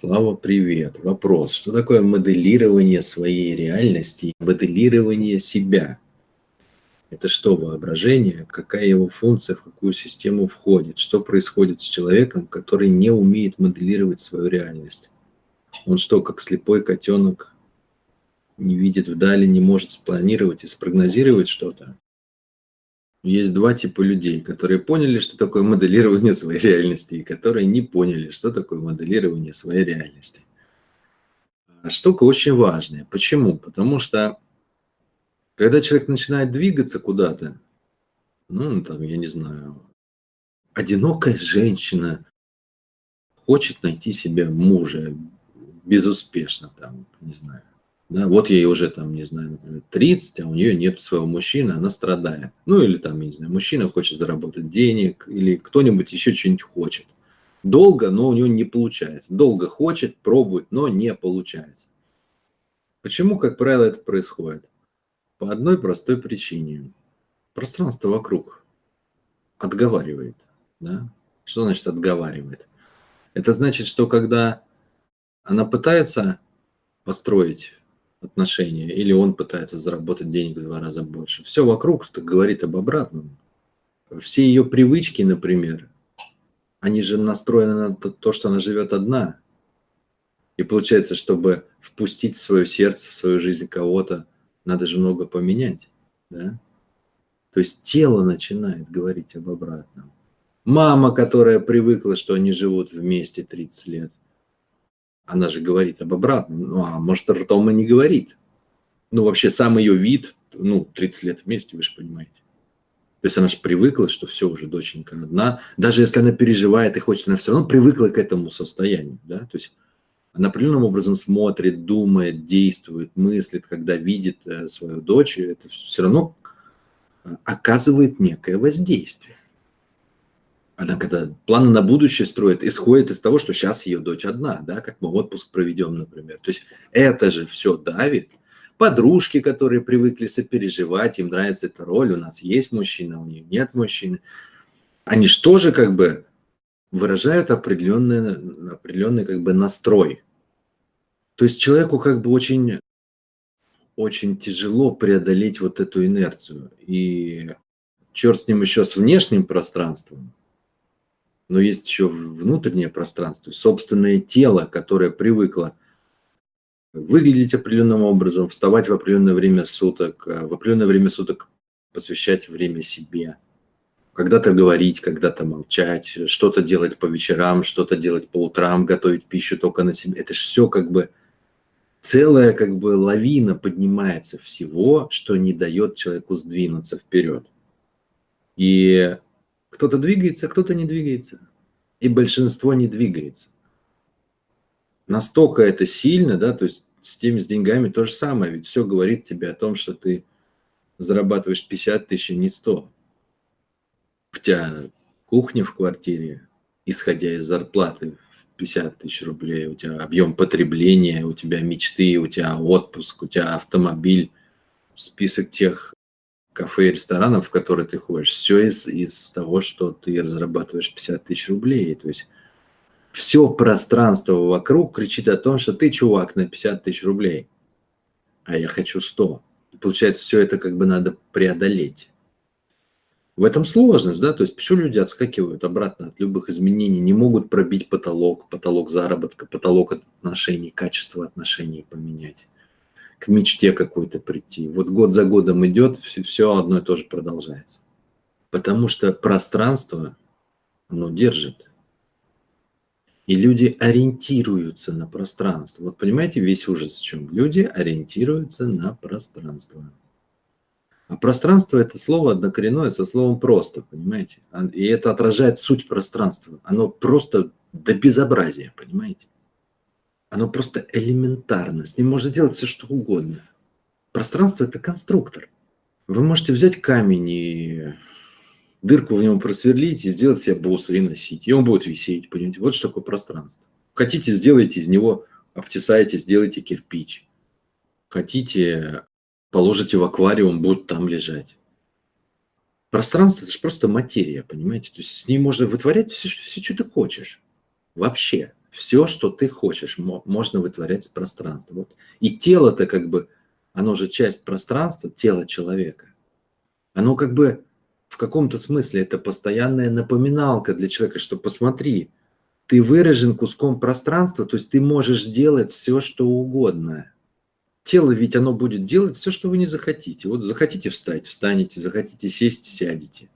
Слава, привет. Вопрос. Что такое моделирование своей реальности, моделирование себя? Это что, воображение? Какая его функция, в какую систему входит? Что происходит с человеком, который не умеет моделировать свою реальность? Он что, как слепой котенок, не видит вдали, не может спланировать и спрогнозировать что-то? Есть два типа людей, которые поняли, что такое моделирование своей реальности, и которые не поняли, что такое моделирование своей реальности. А штука очень важная. Почему? Потому что когда человек начинает двигаться куда-то, ну, там, я не знаю, одинокая женщина хочет найти себе мужа безуспешно, там, не знаю, да, вот ей уже там, не знаю, например, 30, а у нее нет своего мужчины, она страдает. Ну или там, не знаю, мужчина хочет заработать денег, или кто-нибудь еще что-нибудь хочет. Долго, но у него не получается. Долго хочет, пробует, но не получается. Почему, как правило, это происходит? По одной простой причине. Пространство вокруг отговаривает. Да? Что значит отговаривает? Это значит, что когда она пытается построить отношения, или он пытается заработать денег в два раза больше. Все вокруг -то говорит об обратном. Все ее привычки, например, они же настроены на то, что она живет одна. И получается, чтобы впустить в свое сердце, в свою жизнь кого-то, надо же много поменять. Да? То есть тело начинает говорить об обратном. Мама, которая привыкла, что они живут вместе 30 лет, она же говорит об обратном. Ну, а может, ртом и не говорит. Ну, вообще, сам ее вид, ну, 30 лет вместе, вы же понимаете. То есть она же привыкла, что все, уже доченька одна. Даже если она переживает и хочет, она все равно привыкла к этому состоянию. Да? То есть она определенным образом смотрит, думает, действует, мыслит, когда видит э, свою дочь, это все равно э, оказывает некое воздействие. Она когда планы на будущее строит, исходит из того, что сейчас ее дочь одна, да, как мы отпуск проведем, например. То есть это же все давит. Подружки, которые привыкли сопереживать, им нравится эта роль, у нас есть мужчина, у них нет мужчины. Они же тоже как бы выражают определенный, определенный как бы настрой. То есть человеку как бы очень, очень тяжело преодолеть вот эту инерцию. И черт с ним еще с внешним пространством, но есть еще внутреннее пространство, собственное тело, которое привыкло выглядеть определенным образом, вставать в определенное время суток, э, в определенное время суток посвящать время себе, когда-то говорить, когда-то молчать, что-то делать по вечерам, что-то делать по утрам, готовить пищу только на себе. Это же все как бы целая как бы лавина поднимается всего, что не дает человеку сдвинуться вперед. И кто-то двигается, кто-то не двигается. И большинство не двигается. Настолько это сильно, да, то есть с теми с деньгами то же самое, ведь все говорит тебе о том, что ты зарабатываешь 50 тысяч, а не 100. У тебя кухня в квартире, исходя из зарплаты в 50 тысяч рублей, у тебя объем потребления, у тебя мечты, у тебя отпуск, у тебя автомобиль, список тех кафе и ресторанов, в которые ты ходишь, все из, из того, что ты разрабатываешь 50 тысяч рублей. То есть все пространство вокруг кричит о том, что ты чувак на 50 тысяч рублей, а я хочу 100. И получается, все это как бы надо преодолеть. В этом сложность, да, то есть почему люди отскакивают обратно от любых изменений, не могут пробить потолок, потолок заработка, потолок отношений, качество отношений поменять к мечте какой-то прийти. Вот год за годом идет, все, все одно и то же продолжается. Потому что пространство, оно держит. И люди ориентируются на пространство. Вот понимаете, весь ужас в чем? Люди ориентируются на пространство. А пространство – это слово однокоренное со словом «просто», понимаете? А, и это отражает суть пространства. Оно просто до безобразия, понимаете? Оно просто элементарно. С ним можно делать все, что угодно. Пространство – это конструктор. Вы можете взять камень и дырку в нем просверлить и сделать себе бусы и носить. И он будет висеть, понимаете? Вот что такое пространство. Хотите, сделайте из него, обтесайте, сделайте кирпич. Хотите, положите в аквариум, будет там лежать. Пространство – это же просто материя, понимаете? То есть с ней можно вытворять все, все что ты хочешь. Вообще. Все, что ты хочешь, можно вытворять с пространства. Вот. И тело-то как бы, оно же часть пространства, тело человека. Оно как бы в каком-то смысле это постоянная напоминалка для человека, что посмотри, ты выражен куском пространства, то есть ты можешь делать все, что угодно. Тело ведь оно будет делать все, что вы не захотите. Вот захотите встать, встанете, захотите сесть, сядете.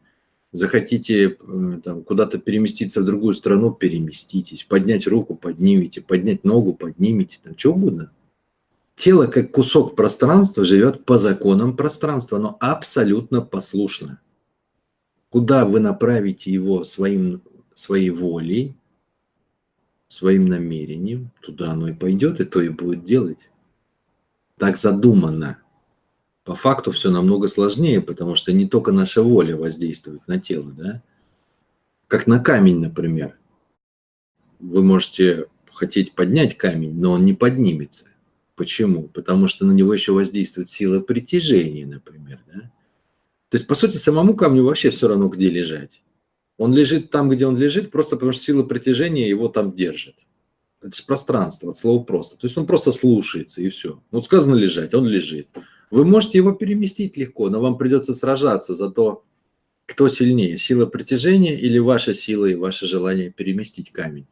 Захотите э, там, куда-то переместиться в другую страну, переместитесь. Поднять руку, поднимите. Поднять ногу, поднимите. Там, что угодно. Тело, как кусок пространства, живет по законам пространства. Оно абсолютно послушно. Куда вы направите его своим, своей волей, своим намерением, туда оно и пойдет, и то и будет делать. Так задумано. По факту все намного сложнее, потому что не только наша воля воздействует на тело, да? Как на камень, например. Вы можете хотеть поднять камень, но он не поднимется. Почему? Потому что на него еще воздействует сила притяжения, например, да? То есть, по сути, самому камню вообще все равно, где лежать. Он лежит там, где он лежит, просто потому что сила притяжения его там держит. Это же пространство, от слова просто. То есть он просто слушается и все. Вот сказано лежать, он лежит. Вы можете его переместить легко, но вам придется сражаться за то, кто сильнее, сила притяжения или ваша сила и ваше желание переместить камень.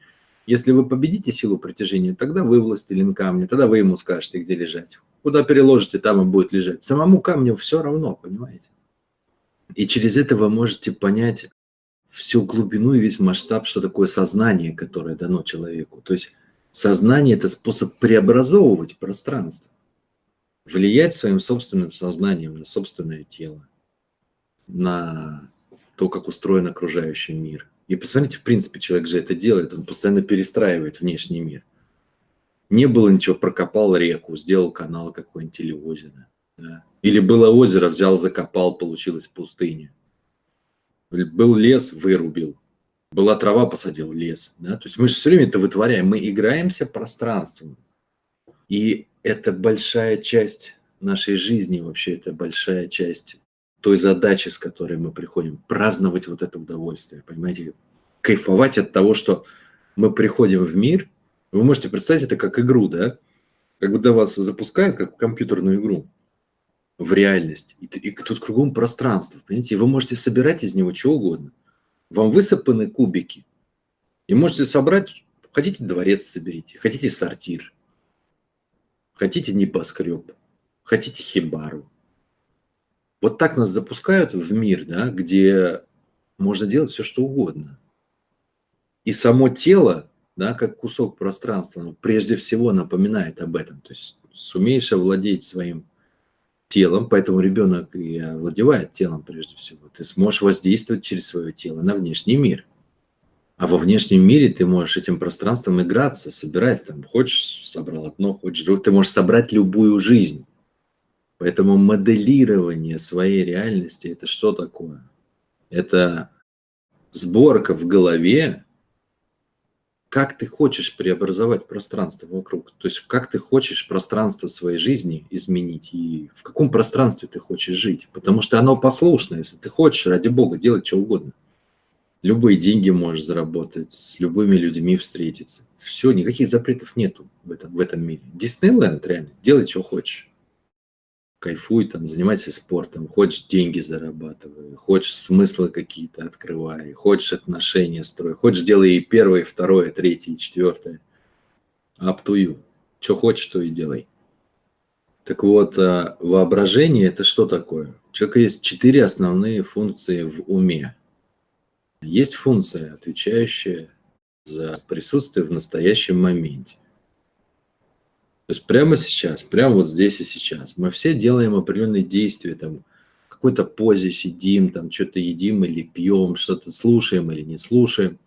Если вы победите силу притяжения, тогда вы властелин камня, тогда вы ему скажете, где лежать. Куда переложите, там и будет лежать. Самому камню все равно, понимаете? И через это вы можете понять всю глубину и весь масштаб, что такое сознание, которое дано человеку. То есть сознание – это способ преобразовывать пространство влиять своим собственным сознанием на собственное тело, на то, как устроен окружающий мир. И посмотрите, в принципе, человек же это делает, он постоянно перестраивает внешний мир. Не было ничего, прокопал реку, сделал канал какой-нибудь или озеро. Да? Или было озеро, взял, закопал, получилась пустыня. Был лес, вырубил. Была трава, посадил лес. Да? То есть мы же все время это вытворяем. Мы играемся пространством. И это большая часть нашей жизни, вообще это большая часть той задачи, с которой мы приходим, праздновать вот это удовольствие, понимаете, кайфовать от того, что мы приходим в мир. Вы можете представить это как игру, да? Как будто вас запускают как компьютерную игру в реальность. И, и тут кругом пространство, понимаете? И вы можете собирать из него что угодно. Вам высыпаны кубики. И можете собрать, хотите дворец соберите, хотите сортир, Хотите небоскреб, хотите хибару. Вот так нас запускают в мир, да, где можно делать все, что угодно. И само тело, да, как кусок пространства, ну, прежде всего напоминает об этом. То есть сумеешь овладеть своим телом, поэтому ребенок и овладевает телом прежде всего. Ты сможешь воздействовать через свое тело на внешний мир. А во внешнем мире ты можешь этим пространством играться, собирать там, хочешь собрал одно, хочешь другое, ты можешь собрать любую жизнь. Поэтому моделирование своей реальности – это что такое? Это сборка в голове, как ты хочешь преобразовать пространство вокруг. То есть как ты хочешь пространство своей жизни изменить и в каком пространстве ты хочешь жить. Потому что оно послушно, если ты хочешь, ради бога, делать что угодно любые деньги можешь заработать, с любыми людьми встретиться. Все, никаких запретов нету в этом, в этом мире. Диснейленд реально, делай, что хочешь. Кайфуй, там, занимайся спортом, хочешь деньги зарабатывай, хочешь смыслы какие-то открывай, хочешь отношения строй, хочешь делай и первое, и второе, и третье, и четвертое. Up to you. Что хочешь, то и делай. Так вот, а, воображение – это что такое? У человека есть четыре основные функции в уме – есть функция, отвечающая за присутствие в настоящем моменте. То есть прямо сейчас, прямо вот здесь и сейчас. Мы все делаем определенные действия, там, в какой-то позе сидим, там, что-то едим или пьем, что-то слушаем или не слушаем.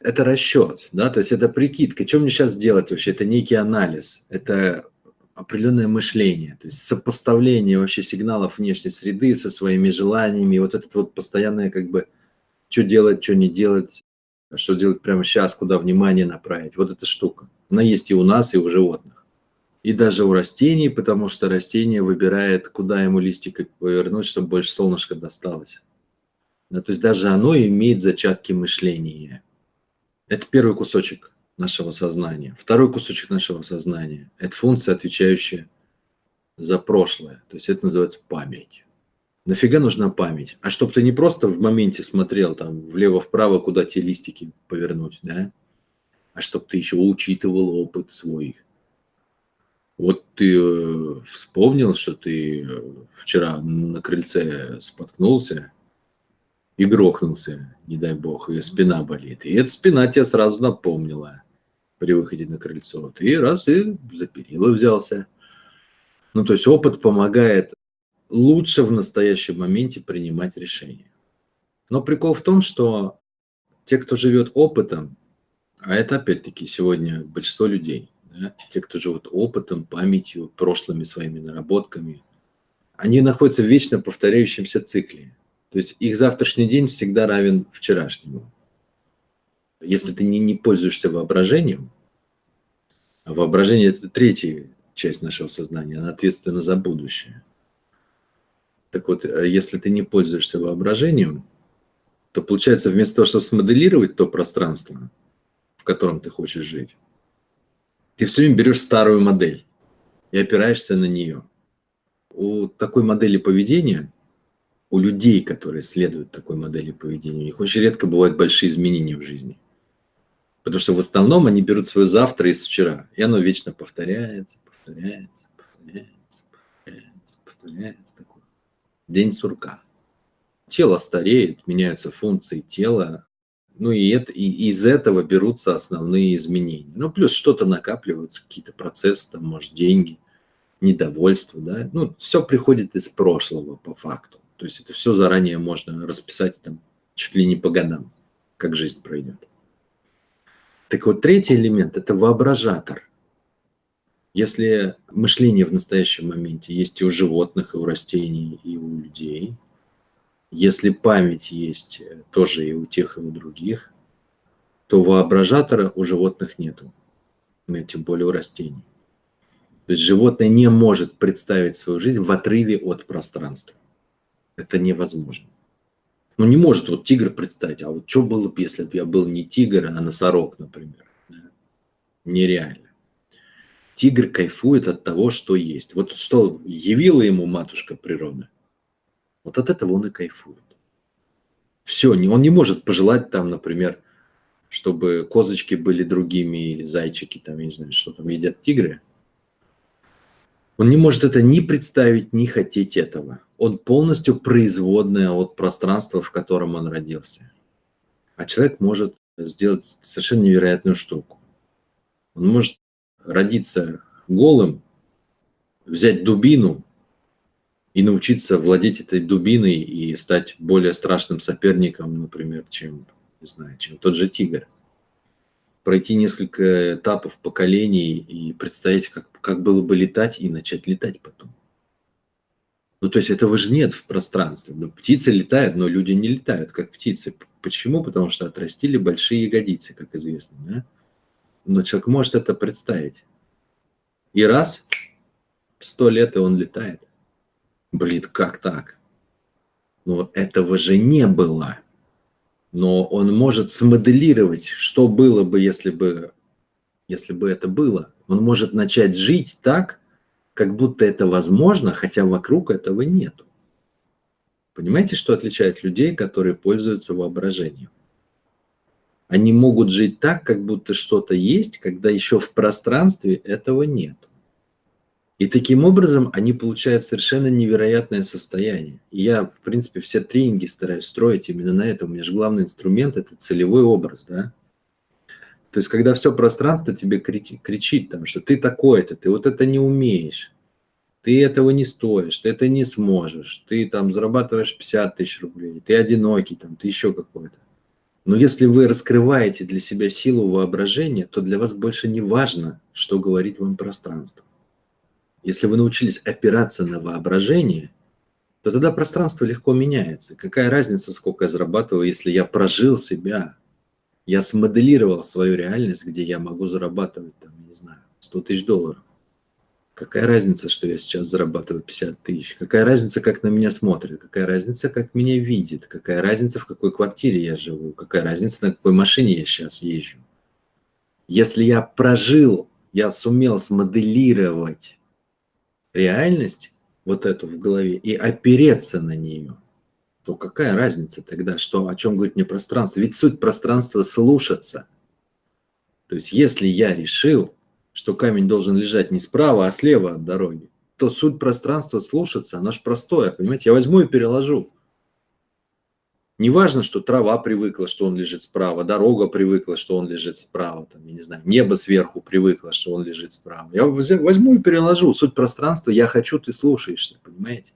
Это расчет, да, то есть это прикидка. Что мне сейчас делать вообще? Это некий анализ, это определенное мышление, то есть сопоставление вообще сигналов внешней среды со своими желаниями, вот этот вот постоянное как бы что делать, что не делать, что делать прямо сейчас, куда внимание направить. Вот эта штука. Она есть и у нас, и у животных. И даже у растений, потому что растение выбирает, куда ему листик повернуть, чтобы больше солнышка досталось. Да, то есть даже оно имеет зачатки мышления. Это первый кусочек. нашего сознания. Второй кусочек нашего сознания – это функция, отвечающая за прошлое. То есть это называется память. Нафига нужна память? А чтобы ты не просто в моменте смотрел там влево-вправо, куда те листики повернуть, да? А чтобы ты еще учитывал опыт свой. Вот ты э, вспомнил, что ты э, вчера на крыльце споткнулся и грохнулся, не дай бог, и спина болит. И эта спина тебе сразу напомнила при выходе на крыльцо. Ты раз и за перила взялся. Ну, то есть опыт помогает лучше в настоящем моменте принимать решения. Но прикол в том, что те, кто живет опытом, а это опять-таки сегодня большинство людей, да, те, кто живут опытом, памятью, прошлыми своими наработками, они находятся в вечно повторяющемся цикле. То есть их завтрашний день всегда равен вчерашнему. Если ты не, не пользуешься воображением, а воображение – это третья часть нашего сознания, она ответственна за будущее – так вот, э, если ты не пользуешься воображением, то получается вместо того, чтобы смоделировать то пространство, в котором ты хочешь жить, ты все время берешь старую модель и опираешься на нее. У такой модели поведения, у людей, которые следуют такой модели поведения, у них очень редко бывают большие изменения в жизни. Потому что в основном они берут свое завтра из вчера, и оно вечно повторяется, повторяется, повторяется, повторяется, повторяется. Такое день сурка. Тело стареет, меняются функции тела, ну и, это, и из этого берутся основные изменения. Ну, плюс что-то накапливается, какие-то процессы, там, может, деньги, недовольство, да. Ну, все приходит из прошлого по факту. То есть это все заранее можно расписать там чуть ли не по годам, как жизнь пройдет. Так вот, третий элемент – это воображатор. Если мышление в настоящем моменте есть и у животных, и у растений, и у людей, если память есть э, тоже и у тех, и у других, то воображатора у животных нету, тем более у растений. То есть животное не может представить свою жизнь в отрыве от пространства. Это невозможно. Ну, не может вот тигр представить, а вот что было бы, если бы я был не тигр, а носорог, например. Нереально. Тигр кайфует от того, что есть. Вот что явила ему матушка природа, вот от этого он и кайфует. Все, он не может пожелать там, например, чтобы козочки были другими или зайчики, там, я не знаю, что там едят тигры. Он не может это ни представить, ни хотеть этого. Он полностью производная от пространства, в котором он родился. А человек может сделать совершенно невероятную штуку. Он может родиться голым, взять дубину и научиться владеть этой дубиной и стать более страшным соперником, например, чем, не знаю, чем тот же тигр. Пройти несколько этапов поколений и представить, как, как было бы летать и начать летать потом. Ну, то есть этого же нет в пространстве. Ну, птицы летают, но люди не летают, как птицы. Почему? Потому что отрастили большие ягодицы, как известно. Да? Но человек может это представить. И раз, сто лет, и он летает. Блин, как так? Но этого же не было. Но он может смоделировать, что было бы, если бы, если бы это было. Он может начать жить так, как будто это возможно, хотя вокруг этого нету. Понимаете, что отличает людей, которые пользуются воображением? Они могут жить так, как будто что-то есть, когда еще в пространстве этого нет. И таким образом они получают совершенно невероятное состояние. И я, в принципе, все тренинги стараюсь строить именно на этом. У меня же главный инструмент – это целевой образ, да. То есть, когда все пространство тебе кричит, кричит там, что ты такой-то, ты вот это не умеешь, ты этого не стоишь, ты это не сможешь, ты там зарабатываешь 50 тысяч рублей, ты одинокий, там, ты еще какой-то. Но если вы раскрываете для себя силу воображения, то для вас больше не важно, что говорит вам пространство. Если вы научились опираться на воображение, то тогда пространство легко меняется. Какая разница, сколько я зарабатываю, если я прожил себя, я смоделировал свою реальность, где я могу зарабатывать, там, не знаю, 100 тысяч долларов. Какая разница, что я сейчас зарабатываю 50 тысяч? Какая разница, как на меня смотрят? Какая разница, как меня видит? Какая разница, в какой квартире я живу? Какая разница, на какой машине я сейчас езжу? Если я прожил, я сумел смоделировать реальность, вот эту в голове, и опереться на нее, то какая разница тогда, что, о чем говорит мне пространство? Ведь суть пространства слушаться. То есть если я решил, что камень должен лежать не справа, а слева от дороги, то суть пространства слушаться, оно же простое, понимаете? Я возьму и переложу. Не важно, что трава привыкла, что он лежит справа, дорога привыкла, что он лежит справа, там, я не знаю, небо сверху привыкло, что он лежит справа. Я возьму и переложу. Суть пространства «я хочу, ты слушаешься», понимаете?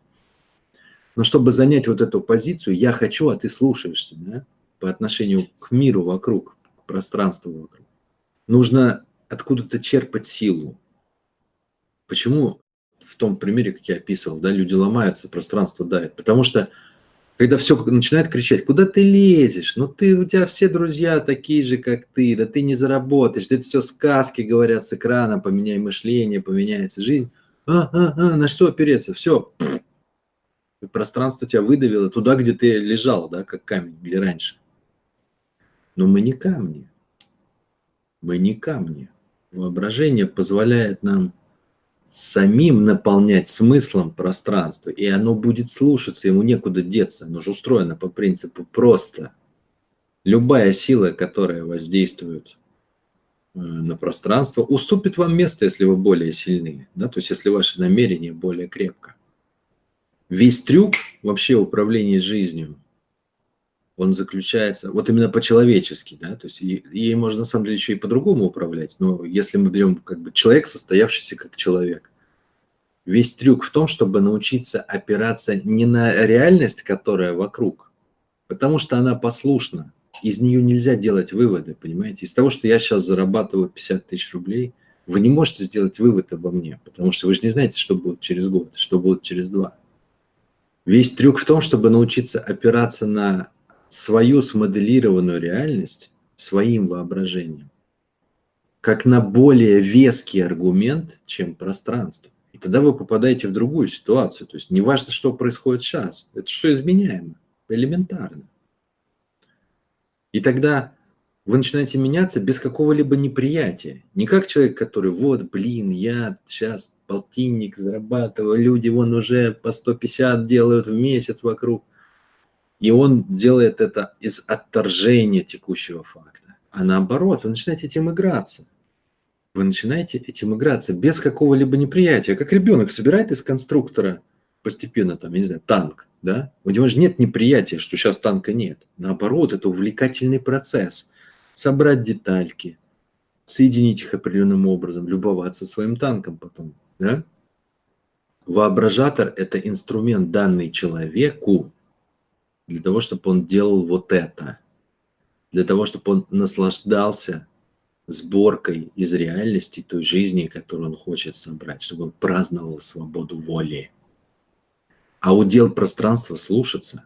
Но чтобы занять вот эту позицию «я хочу, а ты слушаешься», да, по отношению к миру вокруг, к пространству вокруг, нужно откуда-то черпать силу. Почему в том примере, как я описывал, да, люди ломаются, пространство дает? Потому что когда все начинает кричать, куда ты лезешь, ну ты, у тебя все друзья такие же, как ты, да ты не заработаешь, да это все сказки говорят с экрана, поменяй мышление, поменяется жизнь. А, а, а, на что опереться? Все. Пространство тебя выдавило туда, где ты лежал, да, как камень, где раньше. Но мы не камни. Мы не камни. Воображение позволяет нам самим наполнять смыслом пространство, и оно будет слушаться, ему некуда деться, оно же устроено по принципу просто. Любая сила, которая воздействует э, на пространство, уступит вам место, если вы более сильны, да? то есть если ваше намерение более крепко. Весь трюк вообще управления жизнью, он заключается, вот именно по-человечески, да, то есть ей можно на самом деле еще и по-другому управлять, но если мы берем как бы человек, состоявшийся как человек, весь трюк в том, чтобы научиться опираться не на реальность, которая вокруг, потому что она послушна, из нее нельзя делать выводы, понимаете, из того, что я сейчас зарабатываю 50 тысяч рублей, вы не можете сделать вывод обо мне, потому что вы же не знаете, что будет через год, что будет через два. Весь трюк в том, чтобы научиться опираться на свою смоделированную реальность своим воображением, как на более веский аргумент, чем пространство. И тогда вы попадаете в другую ситуацию. То есть не важно, что происходит сейчас. Это что изменяемо, элементарно. И тогда вы начинаете меняться без какого-либо неприятия. Не как человек, который, вот, блин, я сейчас полтинник зарабатываю, люди вон уже по 150 делают в месяц вокруг – и он делает это из отторжения текущего факта. А наоборот, вы начинаете этим играться. Вы начинаете этим играться без какого-либо неприятия. Как ребенок собирает из конструктора постепенно, там, я не знаю, танк, да? У него же нет неприятия, что сейчас танка нет. Наоборот, это увлекательный процесс. Собрать детальки, соединить их определенным образом, любоваться своим танком потом, да? Воображатор – это инструмент, данный человеку для того, чтобы он делал вот это, для того, чтобы он наслаждался сборкой из реальности той жизни, которую он хочет собрать, чтобы он праздновал свободу воли. А удел пространства слушаться.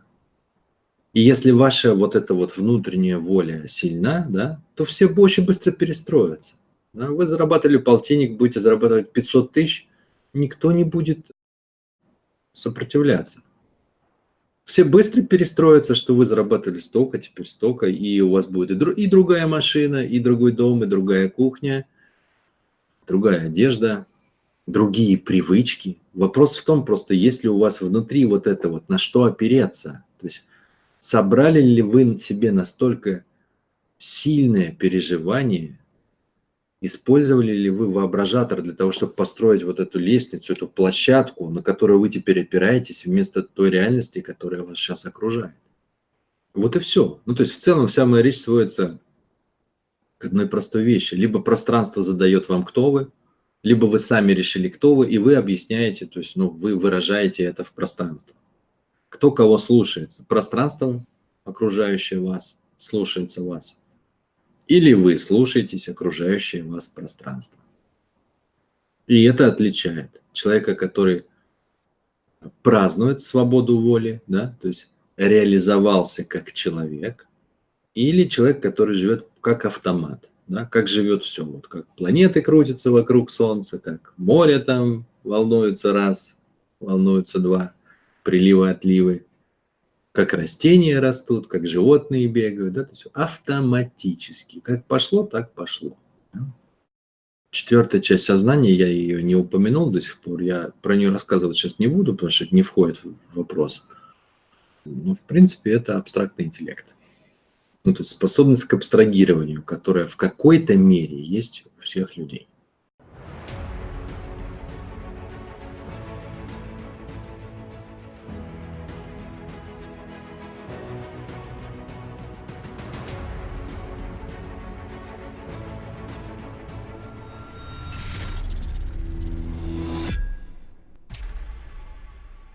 И если ваша вот эта вот внутренняя воля сильна, да, то все очень быстро перестроятся. Да, вы зарабатывали полтинник, будете зарабатывать 500 тысяч, никто не будет сопротивляться все быстро перестроятся, что вы зарабатывали столько, теперь столько, и у вас будет и, дру, и другая машина, и другой дом, и другая кухня, другая одежда, другие привычки. Вопрос в том просто, есть ли у вас внутри вот это вот, на что опереться. То есть собрали ли вы себе настолько сильное переживание, Использовали ли вы воображатор для того, чтобы построить вот эту лестницу, эту площадку, на которую вы теперь опираетесь вместо той реальности, которая вас сейчас окружает? Вот и все. Ну, то есть в целом вся моя речь сводится к одной простой вещи. Либо пространство задает вам, кто вы, либо вы сами решили, кто вы, и вы объясняете, то есть ну, вы выражаете это в пространство. Кто кого слушается? Пространство, окружающее вас, слушается вас или вы слушаетесь окружающее вас пространство. И это отличает человека, который празднует свободу воли, да, то есть реализовался как человек, или человек, который живет как автомат, да, как живет все, вот как планеты крутятся вокруг Солнца, как море там волнуется раз, волнуется два, приливы, отливы, как растения растут, как животные бегают, да, то есть автоматически. Как пошло, так пошло. Четвертая часть сознания, я ее не упомянул до сих пор, я про нее рассказывать сейчас не буду, потому что это не входит в вопрос. Но, в принципе, это абстрактный интеллект. Ну, то есть способность к абстрагированию, которая в какой-то мере есть у всех людей.